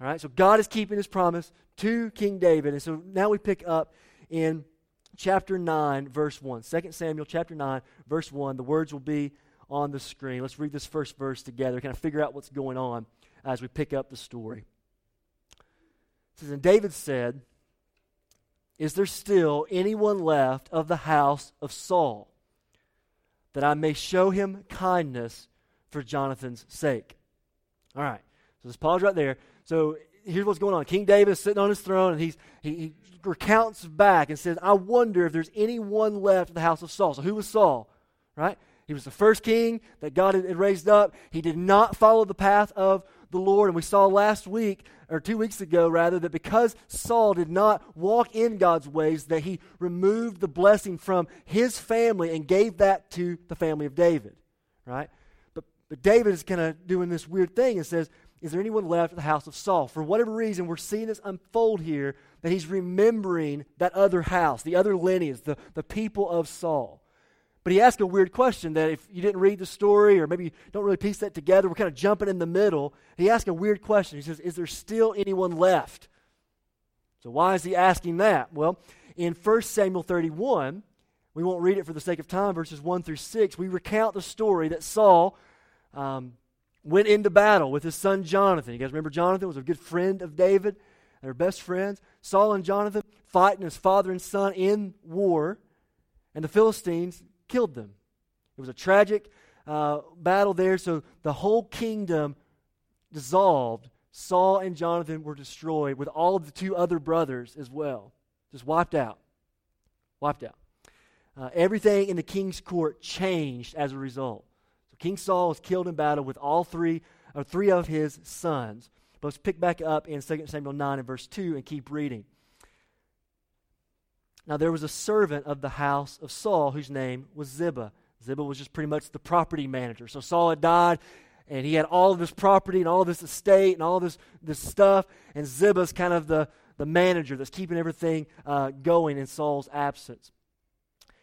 All right, so God is keeping his promise to King David. And so now we pick up in chapter 9, verse 1. 2 Samuel chapter 9, verse 1. The words will be on the screen. Let's read this first verse together, kind of figure out what's going on as we pick up the story. It says, And David said, Is there still anyone left of the house of Saul, that I may show him kindness for Jonathan's sake? All right, so let's pause right there. So here's what's going on. King David is sitting on his throne, and he's, he, he recounts back and says, I wonder if there's anyone left of the house of Saul. So who was Saul? Right? He was the first king that God had raised up. He did not follow the path of the Lord. And we saw last week, or two weeks ago rather, that because Saul did not walk in God's ways, that he removed the blessing from his family and gave that to the family of David. Right? But, but David is kind of doing this weird thing and says, Is there anyone left at the house of Saul? For whatever reason, we're seeing this unfold here that he's remembering that other house, the other lineage, the, the people of Saul. But he asked a weird question that if you didn't read the story or maybe you don't really piece that together, we're kind of jumping in the middle. He asked a weird question. He says, Is there still anyone left? So why is he asking that? Well, in 1 Samuel 31, we won't read it for the sake of time, verses 1 through 6, we recount the story that Saul um, went into battle with his son Jonathan. You guys remember Jonathan was a good friend of David? They were best friends. Saul and Jonathan fighting as father and son in war. And the Philistines killed them. It was a tragic uh, battle there, so the whole kingdom dissolved. Saul and Jonathan were destroyed with all of the two other brothers as well. Just wiped out. Wiped out. Uh, everything in the king's court changed as a result. King Saul was killed in battle with all three, or three of his sons. But let's pick back up in 2 Samuel 9 and verse 2 and keep reading. Now, there was a servant of the house of Saul whose name was Ziba. Ziba was just pretty much the property manager. So Saul had died, and he had all of this property and all of this estate and all this, this stuff. And Ziba's kind of the, the manager that's keeping everything uh, going in Saul's absence.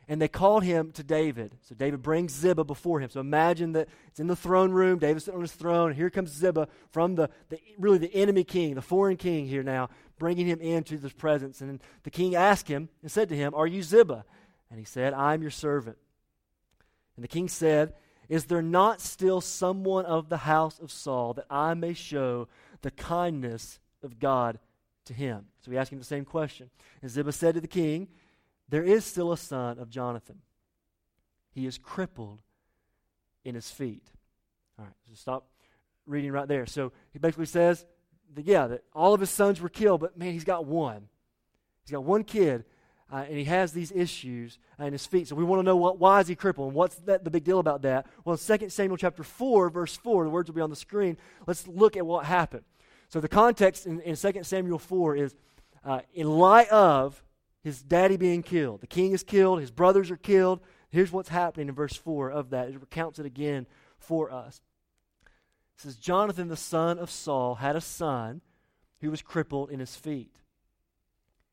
And they called him to David. So David brings Ziba before him. So imagine that it's in the throne room. David's sitting on his throne. Here comes Ziba from the, the really the enemy king, the foreign king here now, bringing him into this presence. And the king asked him and said to him, Are you Ziba? And he said, I'm your servant. And the king said, Is there not still someone of the house of Saul that I may show the kindness of God to him? So he asked him the same question. And Ziba said to the king, There is still a son of Jonathan. He is crippled in his feet. All right, so stop reading right there. So he basically says, that, yeah, that all of his sons were killed, but man, he's got one. He's got one kid, uh, and he has these issues in his feet. So we want to know what, why is he crippled, and what's that, the big deal about that? Well, in 2 Samuel chapter 4, verse 4, the words will be on the screen. Let's look at what happened. So the context in, in 2 Samuel 4 is uh, in light of his daddy being killed. The king is killed, his brothers are killed. Here's what's happening in verse 4 of that. It recounts it again for us. It says, Jonathan, the son of Saul, had a son who was crippled in his feet.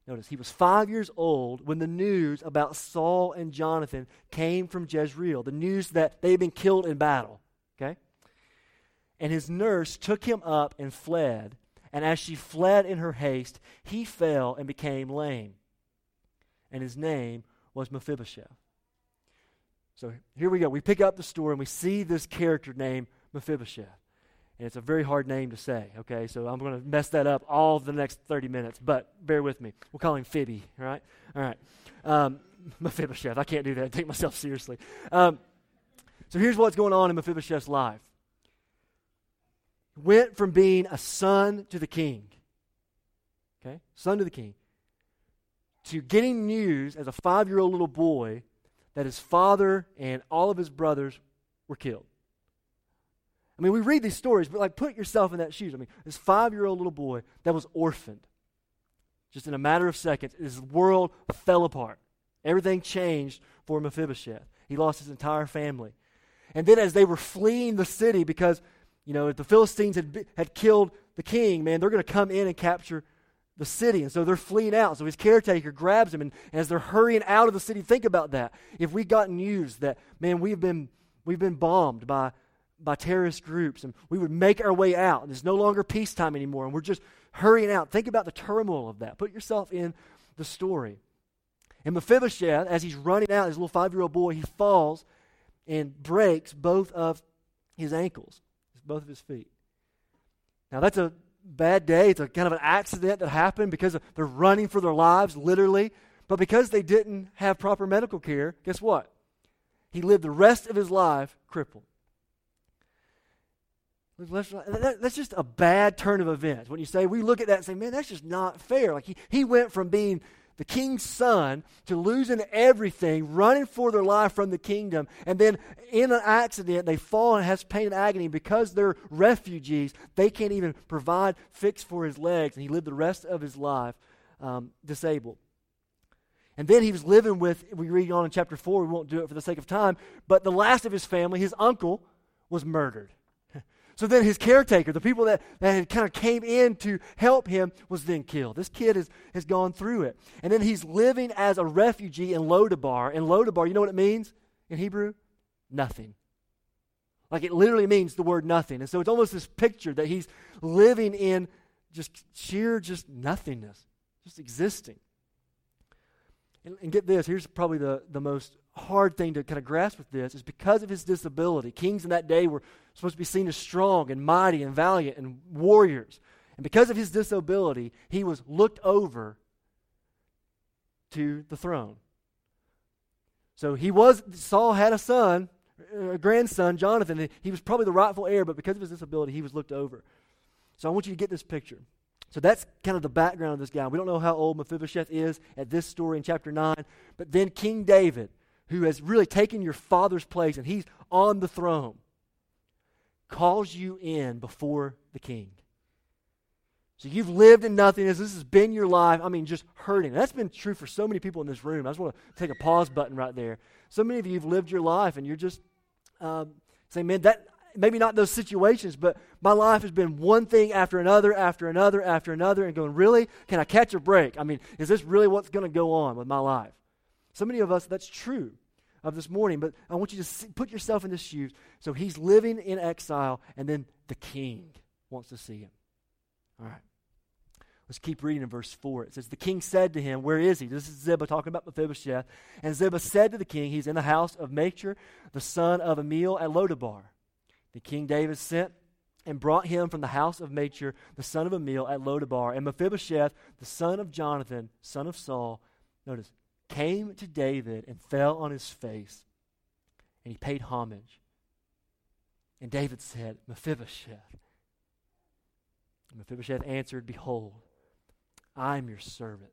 Notice, he was five years old when the news about Saul and Jonathan came from Jezreel, the news that they had been killed in battle. Okay? And his nurse took him up and fled. And as she fled in her haste, he fell and became lame. And his name was Mephibosheth. So here we go. We pick up the story and we see this character named Mephibosheth. And it's a very hard name to say, okay? So I'm going to mess that up all the next 30 minutes, but bear with me. We'll call him Fibby, all right? All right. Um, Mephibosheth. I can't do that. Take myself seriously. Um, so here's what's going on in Mephibosheth's life. Went from being a son to the king, okay? Son to the king, to getting news as a five year old little boy that his father and all of his brothers were killed. I mean, we read these stories, but like put yourself in that shoes. I mean, this five year old little boy that was orphaned, just in a matter of seconds, his world fell apart. Everything changed for Mephibosheth. He lost his entire family. And then as they were fleeing the city because, you know, the Philistines had, had killed the king, man, they're going to come in and capture the city. And so they're fleeing out. So his caretaker grabs him. And, as they're hurrying out of the city, think about that. If we got news that, man, we've been, we've been bombed by by terrorist groups, and we would make our way out. And it's no longer peacetime anymore, and we're just hurrying out. Think about the turmoil of that. Put yourself in the story. And Mephibosheth, as he's running out, his little five year old boy, he falls and breaks both of his ankles, both of his feet. Now, that's a bad day. It's a kind of an accident that happened because they're running for their lives, literally. But because they didn't have proper medical care, guess what? He lived the rest of his life crippled. That's just a bad turn of events. When you say, we look at that and say, man, that's just not fair. Like he, he went from being the king's son to losing everything, running for their life from the kingdom, and then in an accident they fall and has pain and agony because they're refugees. They can't even provide fix for his legs, and he lived the rest of his life um, disabled. And then he was living with, we read on in chapter 4, we won't do it for the sake of time, but the last of his family, his uncle, was murdered. So then his caretaker, the people that, that had kind of came in to help him, was then killed. This kid has, has gone through it. And then he's living as a refugee in Lodabar. And Lodabar, you know what it means in Hebrew? Nothing. Like it literally means the word nothing. And so it's almost this picture that he's living in just sheer just nothingness, just existing. And, and get this, here's probably the, the most hard thing to kind of grasp with this is because of his disability. Kings in that day were supposed to be seen as strong and mighty and valiant and warriors. And because of his disability, he was looked over to the throne. So he was, Saul had a son, a grandson, Jonathan. He was probably the rightful heir, but because of his disability, he was looked over. So I want you to get this picture. So that's kind of the background of this guy. We don't know how old Mephibosheth is at this story in chapter 9, but then King David who has really taken your father's place and he's on the throne, calls you in before the king. So you've lived in nothingness. This has been your life. I mean, just hurting. That's been true for so many people in this room. I just want to take a pause button right there. So many of you have lived your life and you're just um, saying, man, that maybe not those situations, but my life has been one thing after another, after another, after another, and going, really? Can I catch a break? I mean, is this really what's going to go on with my life? So many of us, that's true of this morning, but I want you to see, put yourself in his shoes. So he's living in exile, and then the king wants to see him. All right. Let's keep reading in verse 4. It says, The king said to him, Where is he? This is Ziba talking about Mephibosheth. And Ziba said to the king, He's in the house of Machir, the son of Ammiel at Lodabar. The king David sent and brought him from the house of Machir, the son of Ammiel at Lodabar. And Mephibosheth, the son of Jonathan, son of Saul, notice, came to David and fell on his face, and he paid homage. And David said, Mephibosheth. And Mephibosheth answered, Behold, I am your servant.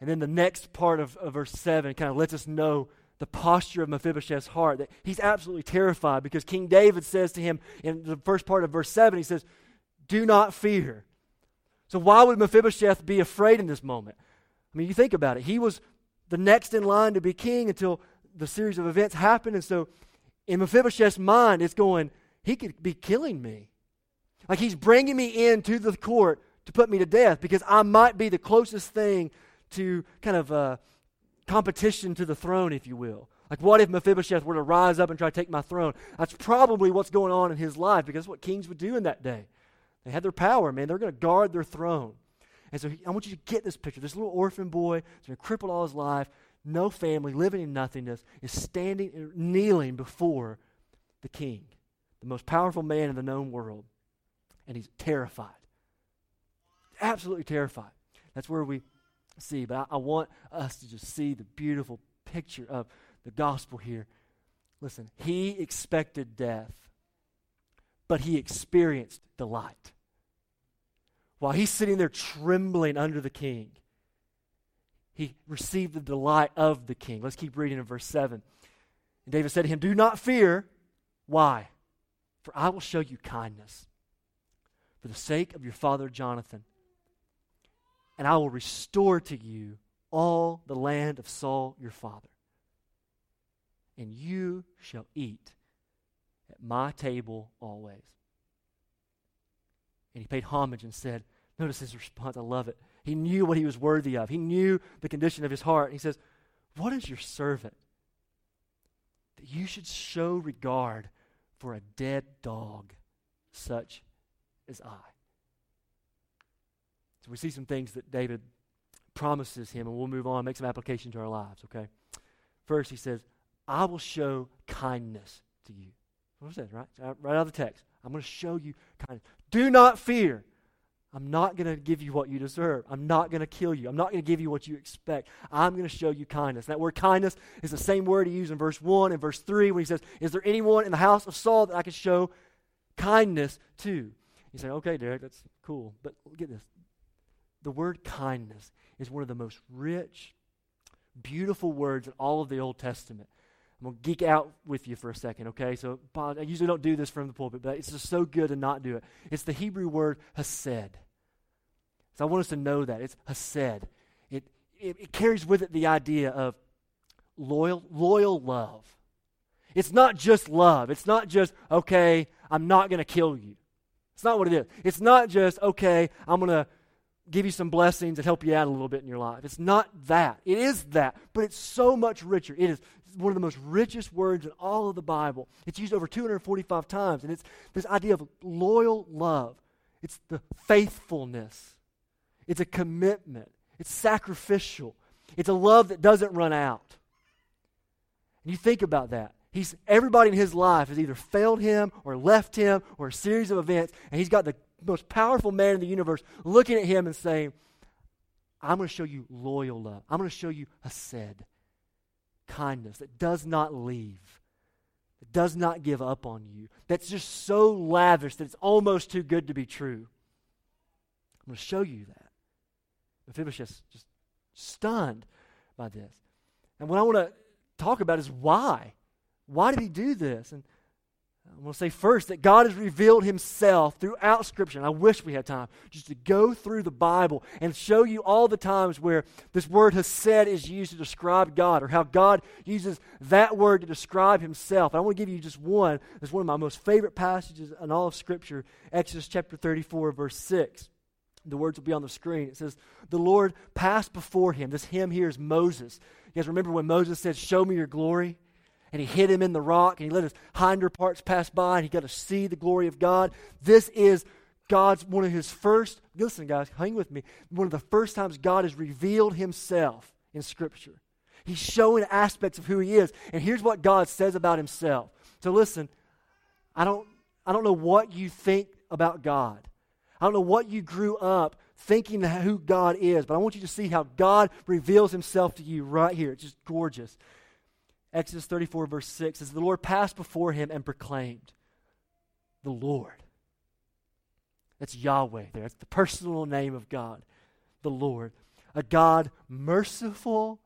And then the next part of, of verse 7 kind of lets us know the posture of Mephibosheth's heart, that he's absolutely terrified because King David says to him in the first part of verse 7, he says, Do not fear. So, why would Mephibosheth be afraid in this moment? I mean, you think about it. He was the next in line to be king until the series of events happened. And so, in Mephibosheth's mind, it's going, he could be killing me. Like he's bringing me into the court to put me to death because I might be the closest thing to kind of a competition to the throne, if you will. Like, what if Mephibosheth were to rise up and try to take my throne? That's probably what's going on in his life because that's what kings would do in that day. They had their power, man. They're going to guard their throne. And so I want you to get this picture. This little orphan boy has been crippled all his life, no family, living in nothingness, is standing, kneeling before the king, the most powerful man in the known world. And he's terrified. Absolutely terrified. That's where we see. But I, I want us to just see the beautiful picture of the gospel here. Listen, he expected death, but he experienced delight while he's sitting there trembling under the king, he received the delight of the king. Let's keep reading in verse 7. And David said to him, Do not fear. Why? For I will show you kindness for the sake of your father Jonathan, and I will restore to you all the land of Saul your father. And you shall eat at my table always. And he paid homage and said, Notice his response. I love it. He knew what he was worthy of, he knew the condition of his heart. He says, What is your servant? That you should show regard for a dead dog such as I. So we see some things that David promises him, and we'll move on, make some application to our lives, okay? First, he says, I will show kindness to you. What was that, right? Right out of the text. I'm going to show you kindness. Do not fear. I'm not going to give you what you deserve. I'm not going to kill you. I'm not going to give you what you expect. I'm going to show you kindness. That word kindness is the same word he used in verse 1 and verse 3 when he says, Is there anyone in the house of Saul that I can show kindness to? You say, Okay, Derick, that's cool. But get this. The word kindness is one of the most rich, beautiful words in all of the Old Testament. I'm going to geek out with you for a second, okay? So I usually don't do this from the pulpit, but it's just so good to not do it. It's the Hebrew word hesed. So I want us to know that. It's hesed. It, it, it carries with it the idea of loyal, loyal love. It's not just love. It's not just, okay, I'm not going to kill you. It's not what it is. It's not just, okay, I'm going to give you some blessings and help you out a little bit in your life. It's not that. It is that, but it's so much richer. It is one of the most richest words in all of the Bible. It's used over 245 times, and it's this idea of loyal love. It's the faithfulness. It's a commitment. It's sacrificial. It's a love that doesn't run out. And you think about that. He's everybody in his life has either failed him or left him or a series of events, and he's got the most powerful man in the universe looking at him and saying, I'm going to show you loyal love. I'm going to show you hesed, kindness that does not leave, that does not give up on you, that's just so lavish that it's almost too good to be true. I'm going to show you that. Mephibosheth's just stunned by this. And what I want to talk about is why. Why did he do this? And I'm going to say first that God has revealed himself throughout Scripture. And I wish we had time just to go through the Bible and show you all the times where this word hesed is used to describe God or how God uses that word to describe himself. And I want to give you just one. It's one of my most favorite passages in all of Scripture Exodus chapter 34, verse 6. The words will be on the screen. It says, The Lord passed before him. This him here is Moses. You guys remember when Moses said, Show me your glory? And he hid him in the rock and he let his hinder parts pass by and he got to see the glory of God. This is God's one of his first, listen, guys, hang with me, one of the first times God has revealed himself in Scripture. He's showing aspects of who he is. And here's what God says about himself. So listen, I don't, I don't know what you think about God. I don't know what you grew up thinking who God is, but I want you to see how God reveals himself to you right here. It's just gorgeous. Exodus 34, verse 6 says, The Lord passed before him and proclaimed, The Lord. That's Yahweh there. That's the personal name of God, the Lord. A God merciful,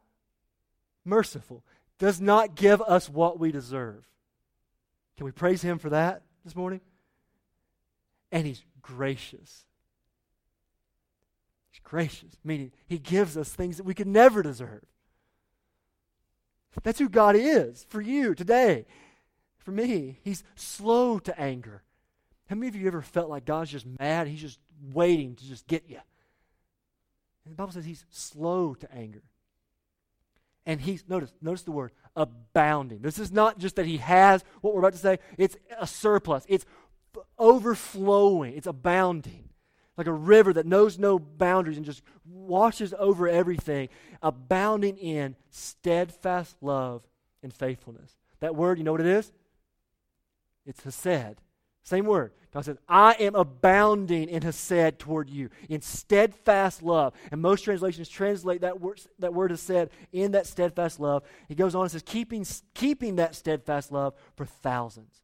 merciful, does not give us what we deserve. Can we praise him for that this morning? And he's gracious. He's gracious, meaning he gives us things that we could never deserve. That's who God is for you today. For me, He's slow to anger. How many of you ever felt like God's just mad? He's just waiting to just get you. And the Bible says He's slow to anger. And He's, notice, notice the word, abounding. This is not just that He has what we're about to say, it's a surplus, it's overflowing, it's abounding like a river that knows no boundaries and just washes over everything, abounding in steadfast love and faithfulness. That word, you know what it is? It's Hesed. Same word. God says, I am abounding in Hesed toward you, in steadfast love. And most translations translate that word, that word Hesed in that steadfast love. He goes on and says, keeping, keeping that steadfast love for thousands.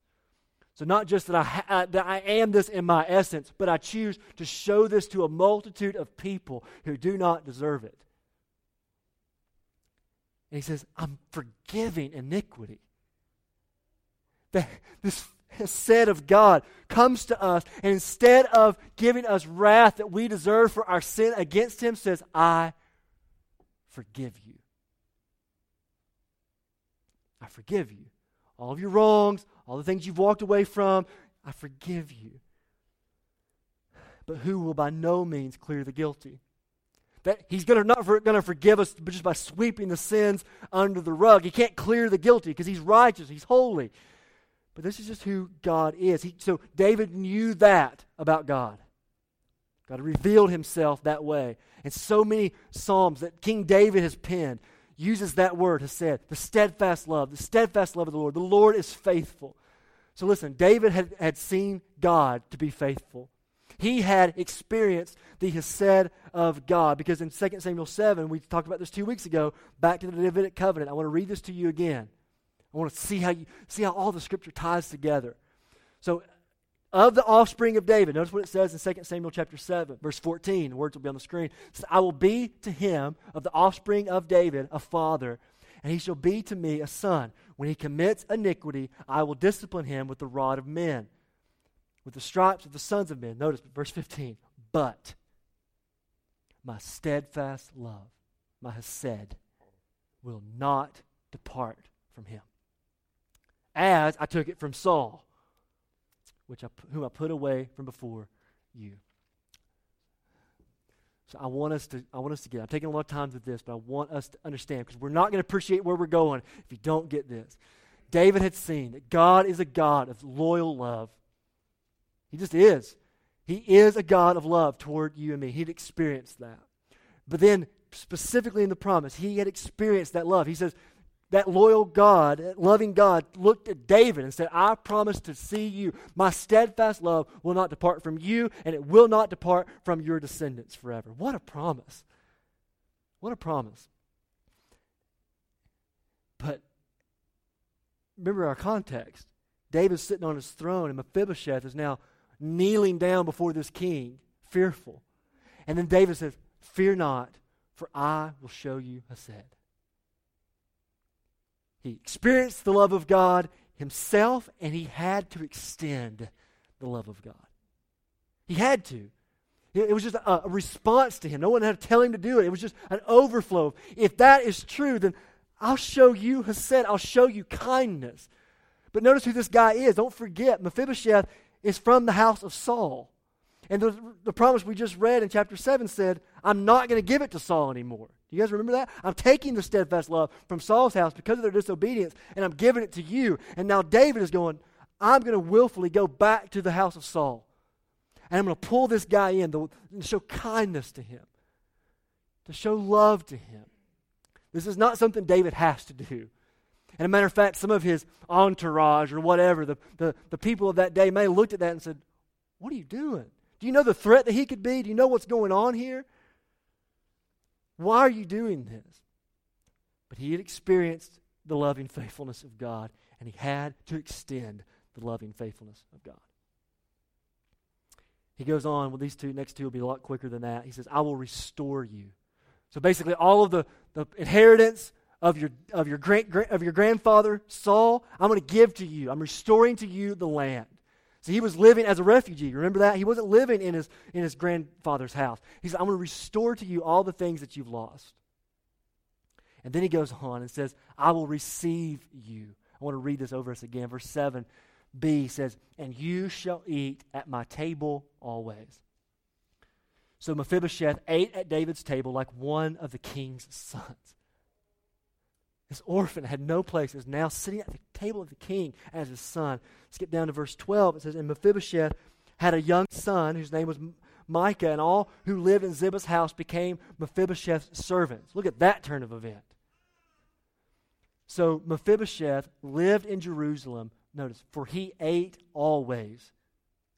So, not just that I, uh, that I am this in my essence, but I choose to show this to a multitude of people who do not deserve it. And he says, I'm forgiving iniquity. That this hesed of God comes to us, and instead of giving us wrath that we deserve for our sin against him, says, I forgive you. I forgive you. All of your wrongs, all the things you've walked away from, I forgive you. But who will by no means clear the guilty? That he's gonna not for, going to forgive us just by sweeping the sins under the rug. He can't clear the guilty because he's righteous, he's holy. But this is just who God is. He, so David knew that about God. God revealed himself that way. And so many Psalms that King David has penned uses that word, hesed, the steadfast love, the steadfast love of the Lord. The Lord is faithful. So listen, David had, had seen God to be faithful. He had experienced the Hesed of God. Because in 2 Samuel 7, we talked about this two weeks ago, back to the Davidic covenant. I want to read this to you again. I want to see how you see how all the scripture ties together. So of the offspring of David, notice what it says in 2 Samuel chapter 7, verse 14. The words will be on the screen. Says, I will be to him of the offspring of David a father, and he shall be to me a son. When he commits iniquity, I will discipline him with the rod of men with the stripes of the sons of men. Notice verse 15. But my steadfast love, my Hesed, will not depart from him. As I took it from Saul, which I, whom I put away from before you. So I want us to I want us to get. I'm taking a lot of time with this, but I want us to understand because we're not going to appreciate where we're going if you don't get this. David had seen that God is a God of loyal love he just is. He is a God of love toward you and me. He'd experienced that. But then, specifically in the promise, he had experienced that love. He says, that loyal God, that loving God, looked at David and said, I promise to see you. My steadfast love will not depart from you, and it will not depart from your descendants forever. What a promise! What a promise. But remember our context. David's sitting on his throne, and Mephibosheth is now kneeling down before this king, fearful. And then David says, Fear not, for I will show you Hesed. He experienced the love of God himself, and he had to extend the love of God. He had to. It was just a, response to him. No one had to tell him to do it. It was just an overflow. If that is true, then I'll show you Hesed. I'll show you kindness. But notice who this guy is. Don't forget, Mephibosheth is from the house of Saul. And the, the promise we just read in chapter 7 said, I'm not going to give it to Saul anymore. Do you guys remember that? I'm taking the steadfast love from Saul's house because of their disobedience, and I'm giving it to you. And now David is going, I'm going to willfully go back to the house of Saul. And I'm going to pull this guy in to, show kindness to him, to show love to him. This is not something David has to do. And a matter of fact, some of his entourage or whatever, the, the, the people of that day may have looked at that and said, What are you doing? Do you know the threat that he could be? Do you know what's going on here? Why are you doing this? But he had experienced the loving faithfulness of God, and he had to extend the loving faithfulness of God. He goes on, well, these two next two will be a lot quicker than that. He says, I will restore you. So basically, all of the, the inheritance, of your, of your, great, of your grandfather, Saul, I'm going to give to you. I'm restoring to you the land. So he was living as a refugee. Remember that? He wasn't living in his, in his grandfather's house. He said, I'm going to restore to you all the things that you've lost. And then he goes on and says, I will receive you. I want to read this over us again. Verse 7b says, And you shall eat at my table always. So Mephibosheth ate at David's table like one of the king's sons. This orphan had no place, is now sitting at the table of the king as his son. Skip down to verse 12. It says, And Mephibosheth had a young son whose name was Micah, and all who lived in Ziba's house became Mephibosheth's servants. Look at that turn of event. So Mephibosheth lived in Jerusalem, notice, for he ate always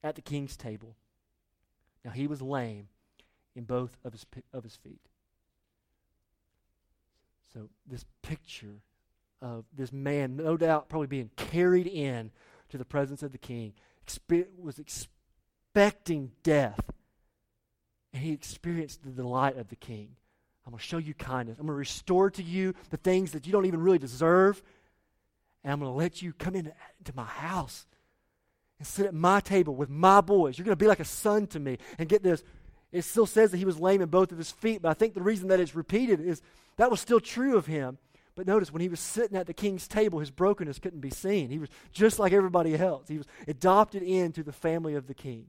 at the king's table. Now he was lame in both of his, of his feet. So, this picture of this man, no doubt, probably being carried in to the presence of the king, was expecting death. And he experienced the delight of the king. I'm going to show you kindness. I'm going to restore to you the things that you don't even really deserve. And I'm going to let you come into, my house and sit at my table with my boys. You're going to be like a son to me. And get this, it still says that he was lame in both of his feet, but I think the reason that it's repeated is that was still true of him. But notice when he was sitting at the king's table, his brokenness couldn't be seen. He was just like everybody else. He was adopted into the family of the king.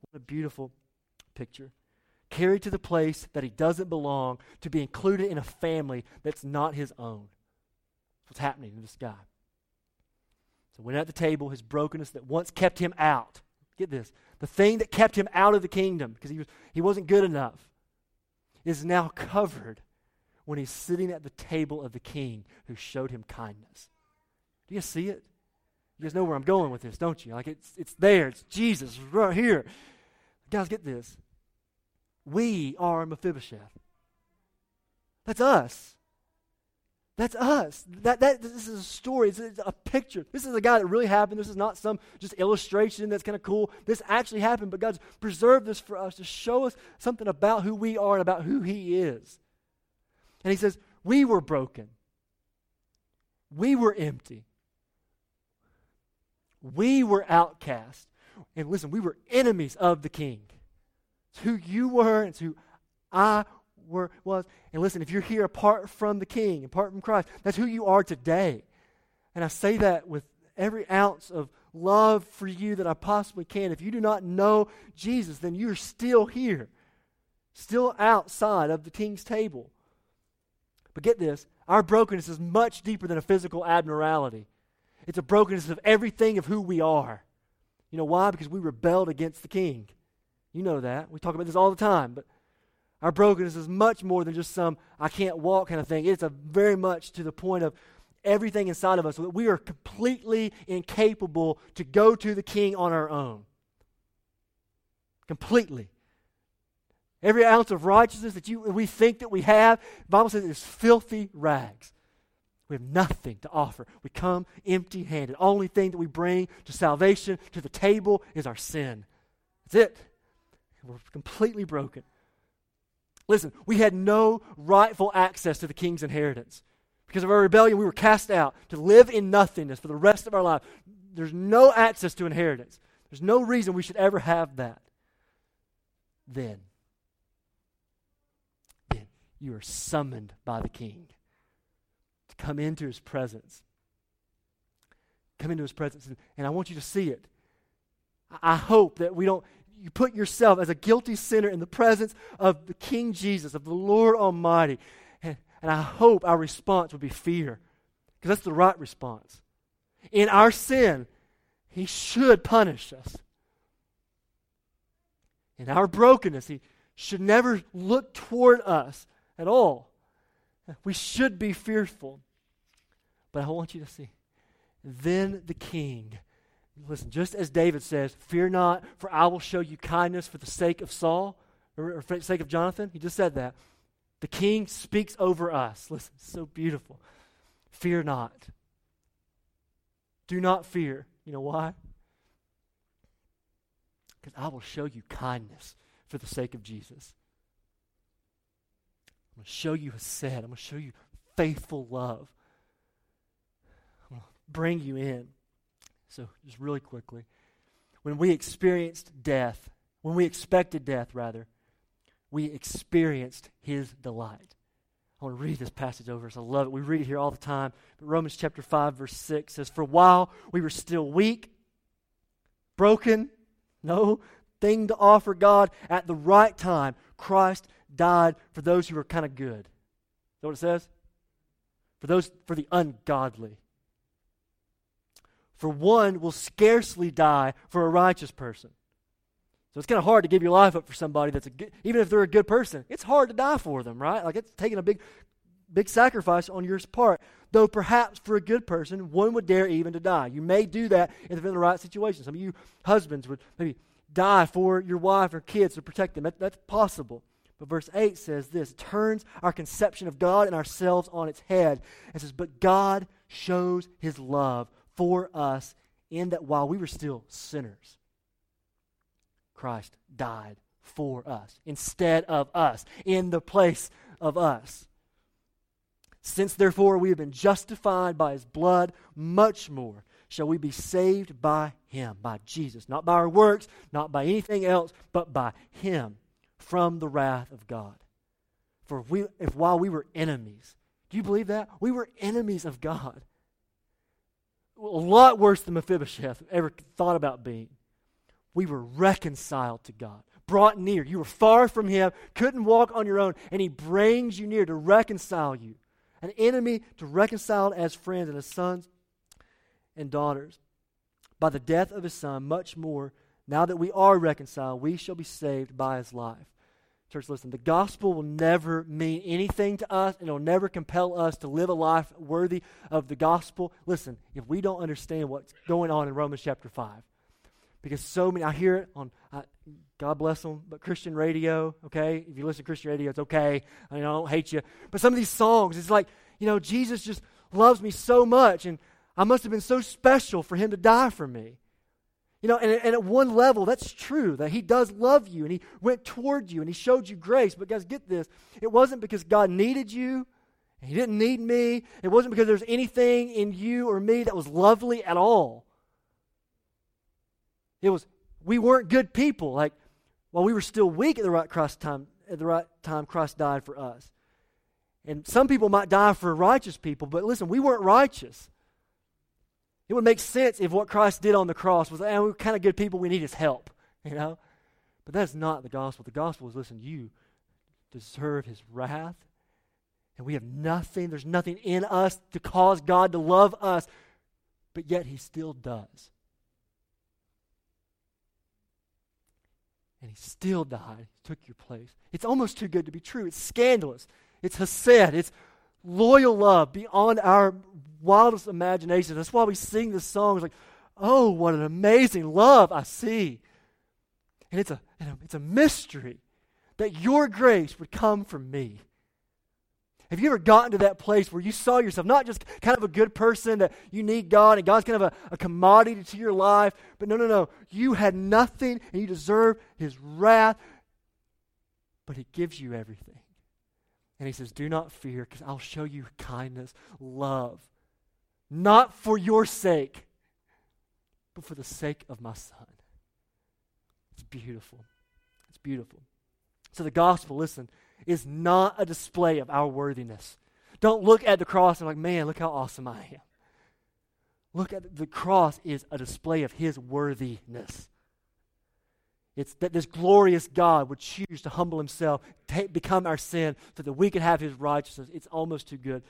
What a beautiful picture. Carried to the place that he doesn't belong, to be included in a family that's not his own. That's what's happening to this guy. So when at the table, his brokenness that once kept him out. Get this. The thing that kept him out of the kingdom because he, was, he wasn't good enough is now covered when he's sitting at the table of the king who showed him kindness. Do you see it? You guys know where I'm going with this, don't you? Like it's, it's there. It's Jesus right here. Guys, get this. We are Mephibosheth. That's us. That's us. That, that, this is a story. It's, it's a picture. This is a guy that really happened. This is not some just illustration that's kind of cool. This actually happened, but God's preserved this for us to show us something about who we are and about who He is. And He says, We were broken. We were empty. We were outcast. And listen, we were enemies of the king. It's who you were, it's who I were, was. And listen, if you're here apart from the king, apart from Christ, that's who you are today. And I say that with every ounce of love for you that I possibly can. If you do not know Jesus, then you're still here, still outside of the king's table. But get this our brokenness is much deeper than a physical abnormality. It's a brokenness of everything of who we are. You know why? Because we rebelled against the king. You know that. We talk about this all the time, but our brokenness is much more than just some I can't walk kind of thing. It's a very much to the point of everything inside of us so that we are completely incapable to go to the king on our own. Completely. Every ounce of righteousness that you, we think that we have, the Bible says it's filthy rags. We have nothing to offer. We come empty handed. The Only thing that we bring to salvation, to the table, is our sin. That's it. We're completely broken. Listen, we had no rightful access to the king's inheritance. Because of our rebellion, we were cast out to live in nothingness for the rest of our life. There's no access to inheritance. There's no reason we should ever have that. Then, then you are summoned by the king to come into his presence. Come into his presence. And, and I want you to see it. I, hope that we don't, you put yourself as a guilty sinner in the presence of the King Jesus, of the Lord Almighty. And, and I hope our response would be fear, because that's the right response. In our sin, he should punish us. In our brokenness, he should never look toward us at all. We should be fearful. But I want you to see. Then the king, listen, just as David says, Fear not, for I will show you kindness for the sake of Saul, or for the sake of Jonathan. He just said that. The king speaks over us. Listen, so beautiful. Fear not. Do not fear. You know why? Because I will show you kindness for the sake of Jesus. I'm going to show you hesed. I'm going to show you faithful love I'm going to bring you in. So, just really quickly, when we experienced death, when we expected death, rather, we experienced his delight. I want to read this passage over. I love it. We read it here all the time. But Romans chapter 5, verse 6 says, For while we were still weak, broken, no thing to offer God, at the right time, Christ died for those who were kind of good. Is that what it says? For those, for the ungodly. For one will scarcely die for a righteous person. So it's kind of hard to give your life up for somebody that's a good, even if they're a good person. It's hard to die for them, right? Like it's taking a big, big sacrifice on your part. Though perhaps for a good person, one would dare even to die. You may do that if in the right situation. Some of you husbands would maybe die for your wife or kids to protect them. That, that's possible. But verse 8 says this turns our conception of God and ourselves on its head. And says, But God shows his love for us in that while we were still sinners, Christ died for us instead of us, in the place of us. Since therefore we have been justified by his blood, much more shall we be saved by him, by Jesus, not by our works, not by anything else, but by him from the wrath of God. For we, if while we were enemies, do you believe that? We were enemies of God a lot worse than Mephibosheth ever thought about being. We were reconciled to God, brought near. You were far from Him, couldn't walk on your own, and He brings you near to reconcile you. An enemy to reconcile as friends and as sons. and daughters. By the death of his son, much more, now that we are reconciled, we shall be saved by his life. Church, listen, the gospel will never mean anything to us, and it'll never compel us to live a life worthy of the gospel. Listen, if we don't understand what's going on in Romans chapter 5, because so many, I hear it on, uh, God bless them, but Christian radio, okay? If you listen to Christian radio, it's okay. I, mean, I don't hate you. But some of these songs, it's like, you know, Jesus just loves me so much, and I must have been so special for him to die for me. You know, and, and at one level, that's true, that he does love you, and he went toward you, and he showed you grace. But guys, get this. It wasn't because God needed you, he didn't need me. It wasn't because there's anything in you or me that was lovely at all. It was, we weren't good people. Like, while we were still weak at the right Christ time, at the right time, Christ died for us. And some people might die for righteous people, but listen, we weren't righteous. It would make sense if what Christ did on the cross was, and we're kind of good people, we need his help, you know? But that's not the gospel. The gospel is, listen, you deserve his wrath, and we have nothing, there's nothing in us to cause God to love us, but yet he still does. and he still died. He took your place. It's almost too good to be true. It's scandalous. It's hesed. It's loyal love beyond our wildest imagination. That's why we sing this song. It's like, oh, what an amazing love I see. And it's a, it's a mystery that your grace would come from me. Have you ever gotten to that place where you saw yourself not just kind of a good person that you need God and God's kind of a, a commodity to your life, but no, no, no. You had nothing and you deserve His wrath, but He gives you everything. And He says, Do not fear because I'll show you kindness, love, not for your sake, but for the sake of my Son. It's beautiful. It's beautiful. So the gospel, listen, is not a display of our worthiness. Don't look at the cross and like, man, look how awesome I am. Look at the cross is a display of his worthiness. It's that this glorious God would choose to humble himself, take, become our sin, so that we could have his righteousness. It's almost too good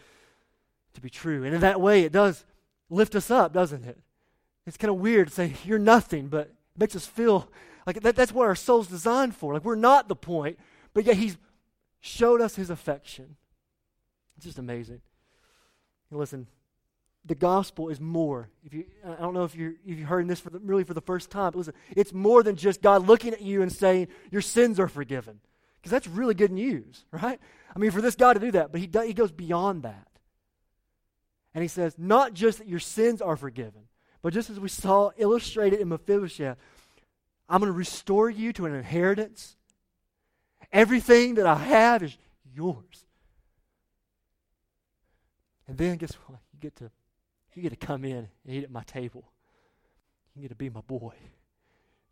to be true. And in that way, it does lift us up, doesn't it? It's kind of weird to say, you're nothing, but it makes us feel like that, that's what our soul's designed for. Like we're not the point, but yet he's showed us his affection. It's just amazing. And listen, the gospel is more. If you, I don't know if you're, if you're hearing this for the, really for the first time, but listen, it's more than just God looking at you and saying, Your sins are forgiven. Because that's really good news, right? I mean, for this God to do that, but he, he goes beyond that. And he says, Not just that your sins are forgiven, but just as we saw illustrated in Mephibosheth, I'm going to restore you to an inheritance Everything that I have is yours. And then guess what? You get to you get to come in and eat at my table. You get to be my boy.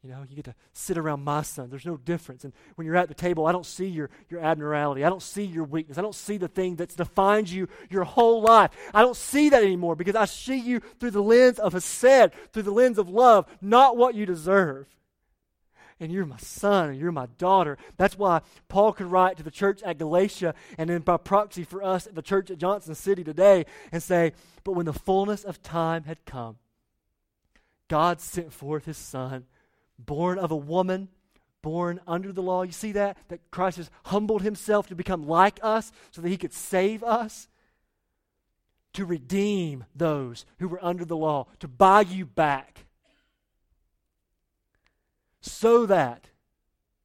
You know, you get to sit around my son. There's no difference. And when you're at the table, I don't see your, your abnormality. I don't see your weakness. I don't see the thing that's defined you your whole life. I don't see that anymore because I see you through the lens of a Hesed, through the lens of love, not what you deserve and you're my son and you're my daughter. That's why Paul could write to the church at Galatia and then by proxy for us at the church at Johnson City today and say, But when the fullness of time had come, God sent forth his son, born of a woman, born under the law. You see that? That Christ has humbled himself to become like us so that he could save us. To redeem those who were under the law, to buy you back so that,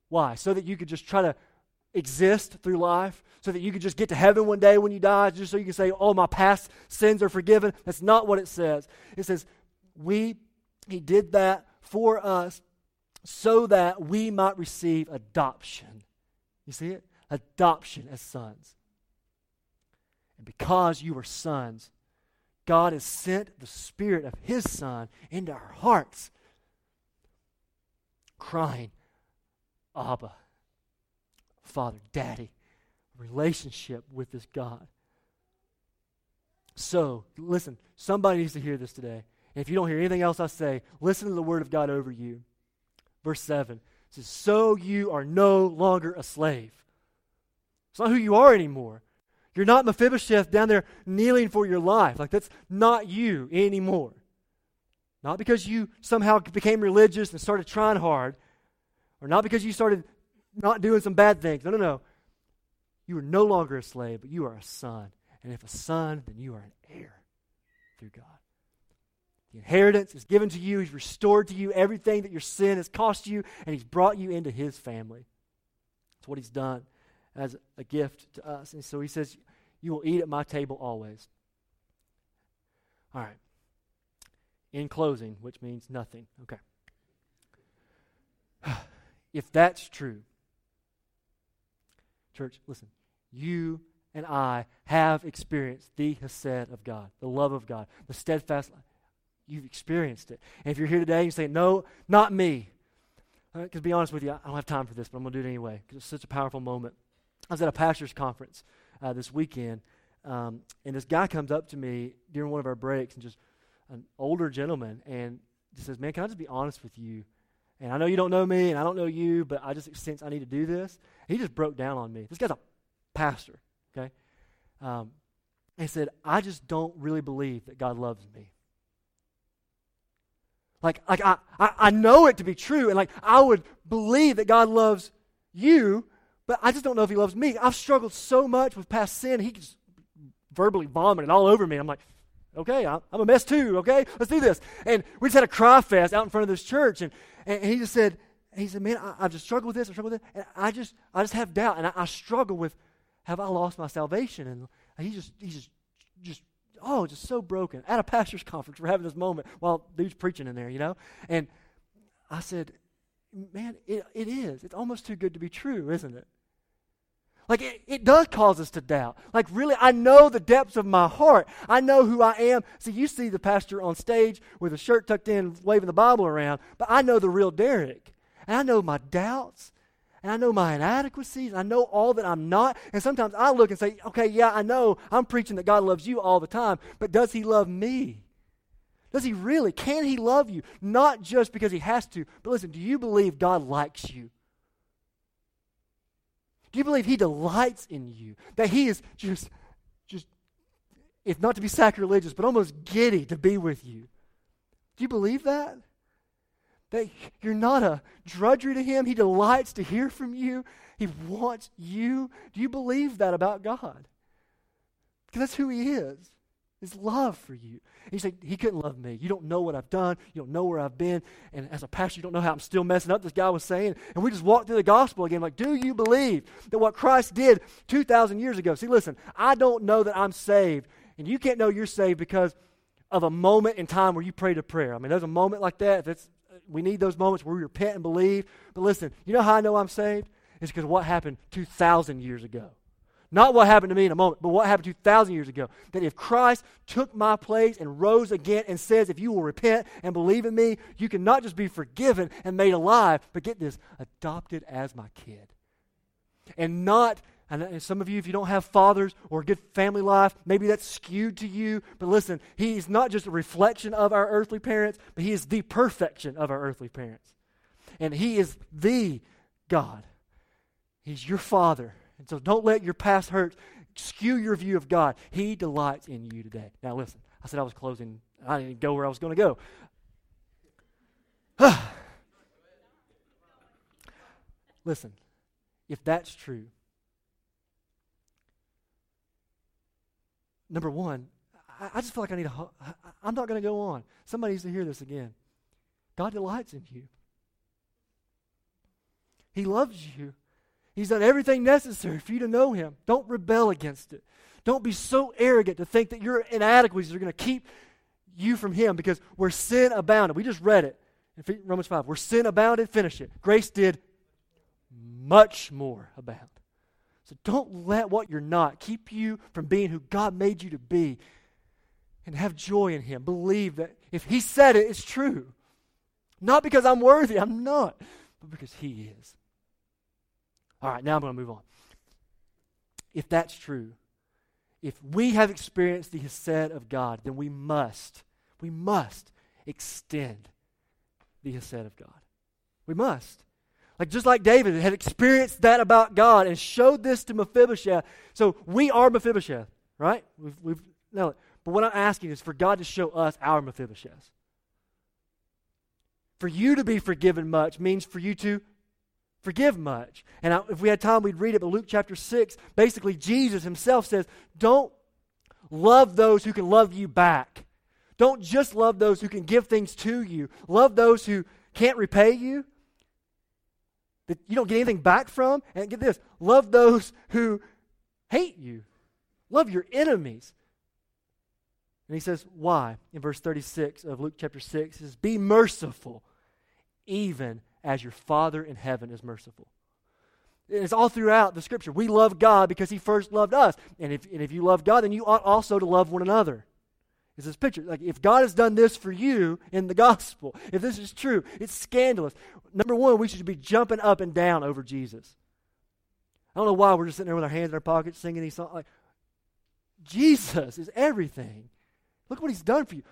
why? So that you could just try to exist through life, so that you could just get to heaven one day when you die, just so you can say, oh, my past sins are forgiven. That's not what it says. It says, we, he did that for us so that we might receive adoption. You see it? Adoption as sons. And because you are sons, God has sent the Spirit of His Son into our hearts crying, Abba, Father, Daddy, relationship with this God. So, listen, somebody needs to hear this today. And if you don't hear anything else I say, listen to the word of God over you. Verse 7 says, So you are no longer a slave. It's not who you are anymore. You're not Mephibosheth down there kneeling for your life. Like, that's not you anymore. Not because you somehow became religious and started trying hard, or not because you started not doing some bad things. No, no, no. You are no longer a slave, but you are a son. And if a son, then you are an heir through God. The inheritance is given to you. He's restored to you everything that your sin has cost you, and He's brought you into His family. That's what He's done as a gift to us. And so He says, You will eat at my table always. All right. In closing, which means nothing. Okay. if that's true, church, listen, you and I have experienced the Hesed of God, the love of God, the steadfast. You've experienced it. And if you're here today you say, No, not me. Because to be honest with you, I don't have time for this, but I'm going to do it anyway because it's such a powerful moment. I was at a pastor's conference uh, this weekend, um, and this guy comes up to me during one of our breaks and just an older gentleman and just says, Man, can I just be honest with you? And I know you don't know me and I don't know you, but I just sense I need to do this. He just broke down on me. This guy's a pastor, okay? Um, and said, I just don't really believe that God loves me. Like, like I, I, I know it to be true, and like I would believe that God loves you, but I just don't know if He loves me. I've struggled so much with past sin. He just verbally vomited all over me. I'm like, okay, I'm a mess too. Okay, let's do this. And we just had a cry fest out in front of this church, and, and he just said, he said, man, I, have just struggled with this, I struggle with this, and I just, I just have doubt, and I, I struggle with, have I lost my salvation? And he just, he just, just oh, just so broken. At a pastor's conference, we're having this moment while dude's preaching in there, you know? And I said, man, it, it is. It's almost too good to be true, isn't it? Like, it, it does cause us to doubt. Like, really, I know the depths of my heart. I know who I am. See, you see the pastor on stage with a shirt tucked in, waving the Bible around, but I know the real Derick. And I know my doubts and I know my inadequacies, I know all that I'm not. And sometimes I look and say, okay, yeah, I know I'm preaching that God loves you all the time, but does He love me? Does He really? Can He love you? Not just because He has to, but listen, do you believe God likes you? Do you believe He delights in you? That He is just, just, if not to be sacrilegious, but almost giddy to be with you? Do you believe that? That you're not a drudgery to Him. He delights to hear from you, He wants you. Do you believe that about God? Because that's who He is. His love for you. And you say, He couldn't love me. You don't know what I've done. You don't know where I've been. And as a pastor, you don't know how I'm still messing up, this guy was saying. And we just walked through the gospel again, like, do you believe that what Christ did 2,000 years ago? See, listen, I don't know that I'm saved. And you can't know you're saved because of a moment in time where you prayed a prayer. I mean, there's a moment like that. It's we need those moments where we repent and believe. But listen, you know how I know I'm saved? It's because what happened 2,000 years ago. Not what happened to me in a moment, but what happened 2,000 years ago. That if Christ took my place and rose again and says, if you will repent and believe in me, you can not just be forgiven and made alive, but get this, adopted as my kid. And not and uh, some of you, if you don't have fathers or a good family life, maybe that's skewed to you. But listen, He's not just a reflection of our earthly parents, but He is the perfection of our earthly parents. And He is the God. He's your Father. And so don't let your past hurt skew your view of God. He delights in you today. Now, listen, I said I was closing. I didn't go where I was going to go. listen, if that's true, number one, I, I just feel like I need to, I'm not going to go on. Somebody needs to hear this again. God delights in you. He loves you. He's done everything necessary for you to know Him. Don't rebel against it. Don't be so arrogant to think that your inadequacies are going to keep you from Him because where sin abounded, we just read it in Romans 5, where sin abounded, finish it. Grace did much more abound. So don't let what you're not keep you from being who God made you to be. And have joy in Him. Believe that if He said it, it's true. Not because I'm worthy, I'm not, but because He is. All right, now I'm going to move on. If that's true, if we have experienced the Hesed of God, then we must, we must extend the Hesed of God. We must. Like just like David had experienced that about God and showed this to Mephibosheth. So we are Mephibosheth, right? We've, we've. But what I'm asking is for God to show us our Mephibosheth. For you to be forgiven much means for you to forgive much. And I, if we had time, we'd read it, but Luke chapter 6, basically, Jesus himself says, Don't love those who can love you back. Don't just love those who can give things to you. Love those who can't repay you, that you don't get anything back from. And get this love those who hate you, love your enemies. And he says, Why? In verse 36 of Luke chapter 6, he says, Be merciful, even as your Father in heaven is merciful. And It's all throughout the scripture. We love God because he first loved us. And if, and if you love God, then you ought also to love one another. It's this picture. Like, if God has done this for you in the gospel, if this is true, it's scandalous. Number one, we should be jumping up and down over Jesus. I don't know why we're just sitting there with our hands in our pockets singing these songs. Like, Jesus is everything. Look what he's done for you.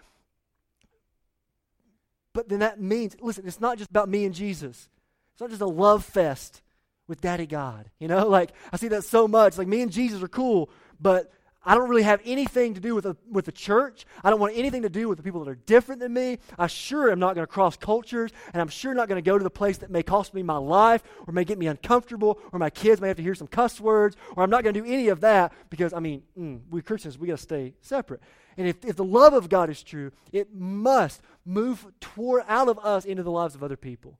But then that means, listen, it's not just about me and Jesus. It's not just a love fest with Daddy God. You know, like I see that so much. Like me and Jesus are cool, but I don't really have anything to do with the, with the church. I don't want anything to do with the people that are different than me. I sure am not going to cross cultures, and I'm sure not going to go to the place that may cost me my life or may get me uncomfortable or my kids may have to hear some cuss words, or I'm not going to do any of that because, I mean, mm, we Christians, we got to stay separate. And if, if the love of God is true, it must move toward out of us into the lives of other people.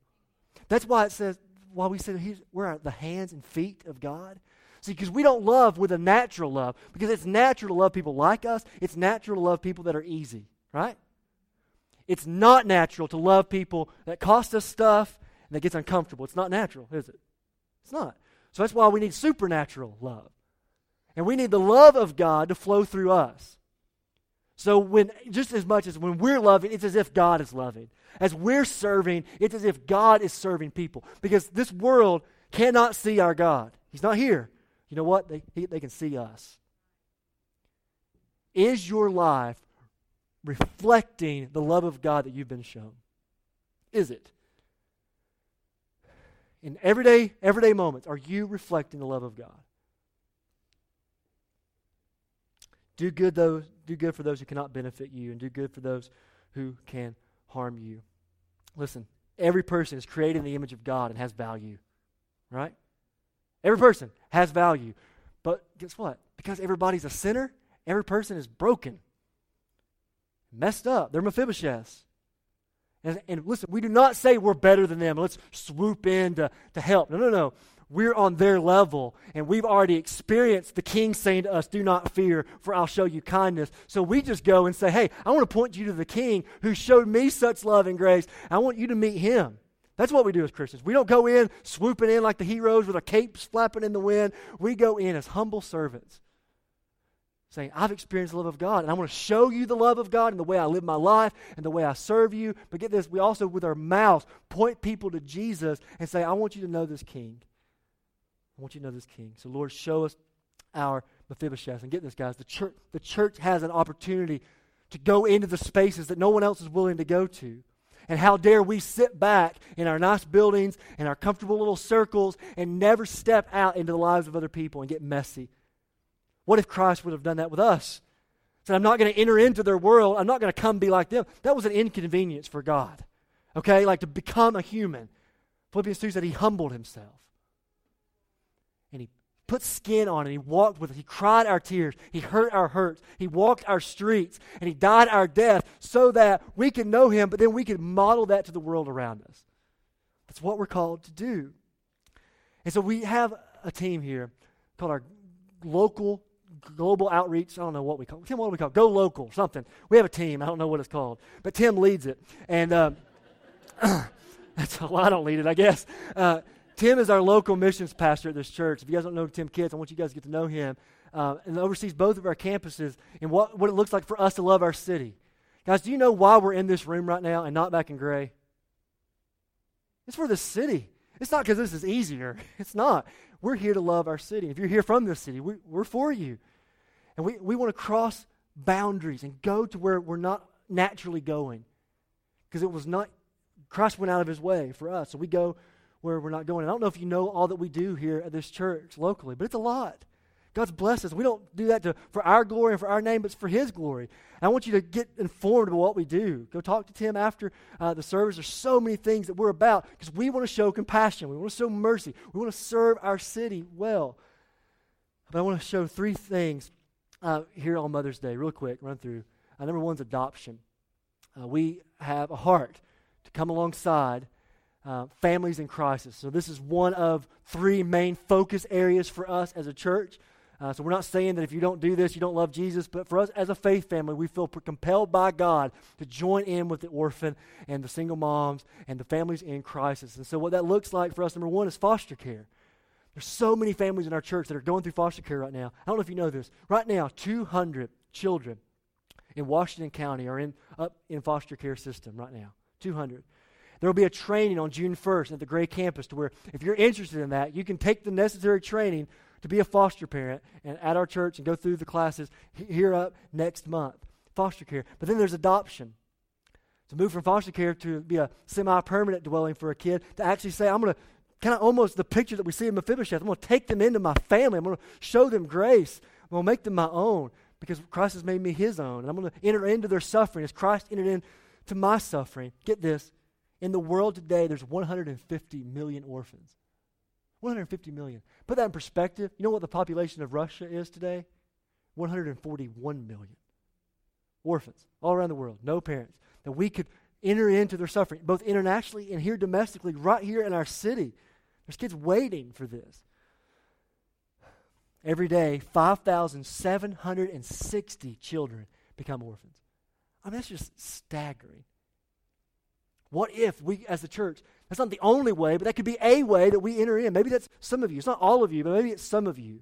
That's why it says, why we say we're the hands and feet of God. See, because we don't love with a natural love, because it's natural to love people like us, it's natural to love people that are easy, right? It's not natural to love people that cost us stuff and that gets uncomfortable. It's not natural, is it? It's not. So that's why we need supernatural love. And we need the love of God to flow through us. So when just as much as when we're loving, it's as if God is loving. As we're serving, it's as if God is serving people. Because this world cannot see our God. He's not here you know what? They, they can see us. Is your life reflecting the love of God that you've been shown? Is it? In everyday, everyday moments, are you reflecting the love of God? Do good those do good for those who cannot benefit you, and do good for those who can harm you. Listen, every person is created in the image of God and has value. Right? Every person has value. But guess what? Because everybody's a sinner, every person is broken, messed up. They're Mephibosheth. And, and listen, we do not say we're better than them. Let's swoop in to, to help. No, no, no. We're on their level, and we've already experienced the king saying to us, Do not fear, for I'll show you kindness. So we just go and say, Hey, I want to point you to the king who showed me such love and grace. I want you to meet him. That's what we do as Christians. We don't go in swooping in like the heroes with our capes flapping in the wind. We go in as humble servants, saying, I've experienced the love of God, and I want to show you the love of God in the way I live my life and the way I serve you. But get this, we also, with our mouths, point people to Jesus and say, I want you to know this King. I want you to know this King. So, Lord, show us our Mephibosheth. And get this, guys, the church, the church has an opportunity to go into the spaces that no one else is willing to go to. And how dare we sit back in our nice buildings and our comfortable little circles and never step out into the lives of other people and get messy? What if Christ would have done that with us? Said, I'm not going to enter into their world. I'm not going to come be like them. That was an inconvenience for God. Okay? Like to become a human. Philippians 2 said he humbled himself put skin on it. He walked with us. He cried our tears. He hurt our hurts. He walked our streets. And He died our death so that we can know Him, but then we could model that to the world around us. That's what we're called to do. And so we have a team here called our local global outreach. I don't know what we call. Tim, what do we call? Go local, something. We have a team. I don't know what it's called. But Tim leads it. And uh, that's, well, I don't lead it, I guess. Uh, Tim is our local missions pastor at this church. If you guys don't know Tim Kitts, I want you guys to get to know him. Uh, and oversees both of our campuses and what, what it looks like for us to love our city. Guys, do you know why we're in this room right now and not back in gray? It's for the city. It's not because this is easier. It's not. We're here to love our city. If you're here from this city, we, we're for you. And we, we want to cross boundaries and go to where we're not naturally going. Because it was not, Christ went out of his way for us. So we go where we're not going. I don't know if you know all that we do here at this church locally, but it's a lot. God's blessed us. We don't do that to, for our glory and for our name, but it's for His glory. And I want you to get informed about what we do. Go talk to Tim after uh, the service. There's so many things that we're about because we want to show compassion. We want to show mercy. We want to serve our city well. But I want to show three things uh, here on Mother's Day, real quick, run through. Uh, number one's adoption. Uh, we have a heart to come alongside uh, families in crisis. So, this is one of three main focus areas for us as a church. Uh, so, we're not saying that if you don't do this, you don't love Jesus, but for us as a faith family, we feel compelled by God to join in with the orphan and the single moms and the families in crisis. And so, what that looks like for us, number one, is foster care. There's so many families in our church that are going through foster care right now. I don't know if you know this. Right now, 200 children in Washington County are in, up in foster care system right now. 200. There will be a training on June 1st at the Gray campus to where if you're interested in that, you can take the necessary training to be a foster parent and at our church and go through the classes here up next month. Foster care. But then there's adoption. To move from foster care to be a semi permanent dwelling for a kid, to actually say, I'm going to kind of almost the picture that we see in Mephibosheth. I'm going to take them into my family. I'm going to show them grace. I'm going to make them my own because Christ has made me his own. And I'm going to enter into their suffering as Christ entered into my suffering. Get this. In the world today, there's 150 million orphans. 150 million. Put that in perspective. You know what the population of Russia is today? 141 million. Orphans all around the world, no parents. That we could enter into their suffering, both internationally and here domestically, right here in our city. There's kids waiting for this. Every day, 5,760 children become orphans. I mean, that's just staggering. What if we, as the church, that's not the only way, but that could be a way that we enter in. Maybe that's some of you. It's not all of you, but maybe it's some of you.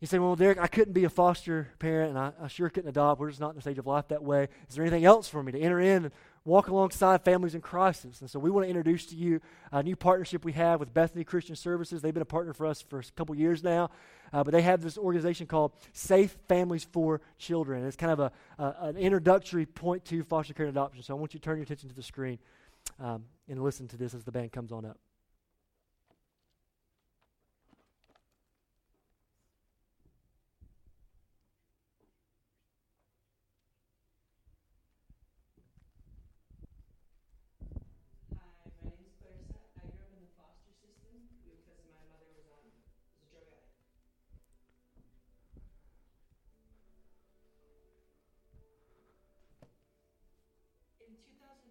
You say, well, Derick, I couldn't be a foster parent, and I, I, sure couldn't adopt. We're just not in the stage of life that way. Is there anything else for me to enter in and walk alongside families in crisis? And so we want to introduce to you a new partnership we have with Bethany Christian Services. They've been a partner for us for a couple years now, uh, but they have this organization called Safe Families for Children. It's kind of a, a, an introductory point to foster care and adoption. So I want you to turn your attention to the screen um, and listen to this as the band comes on up. 2000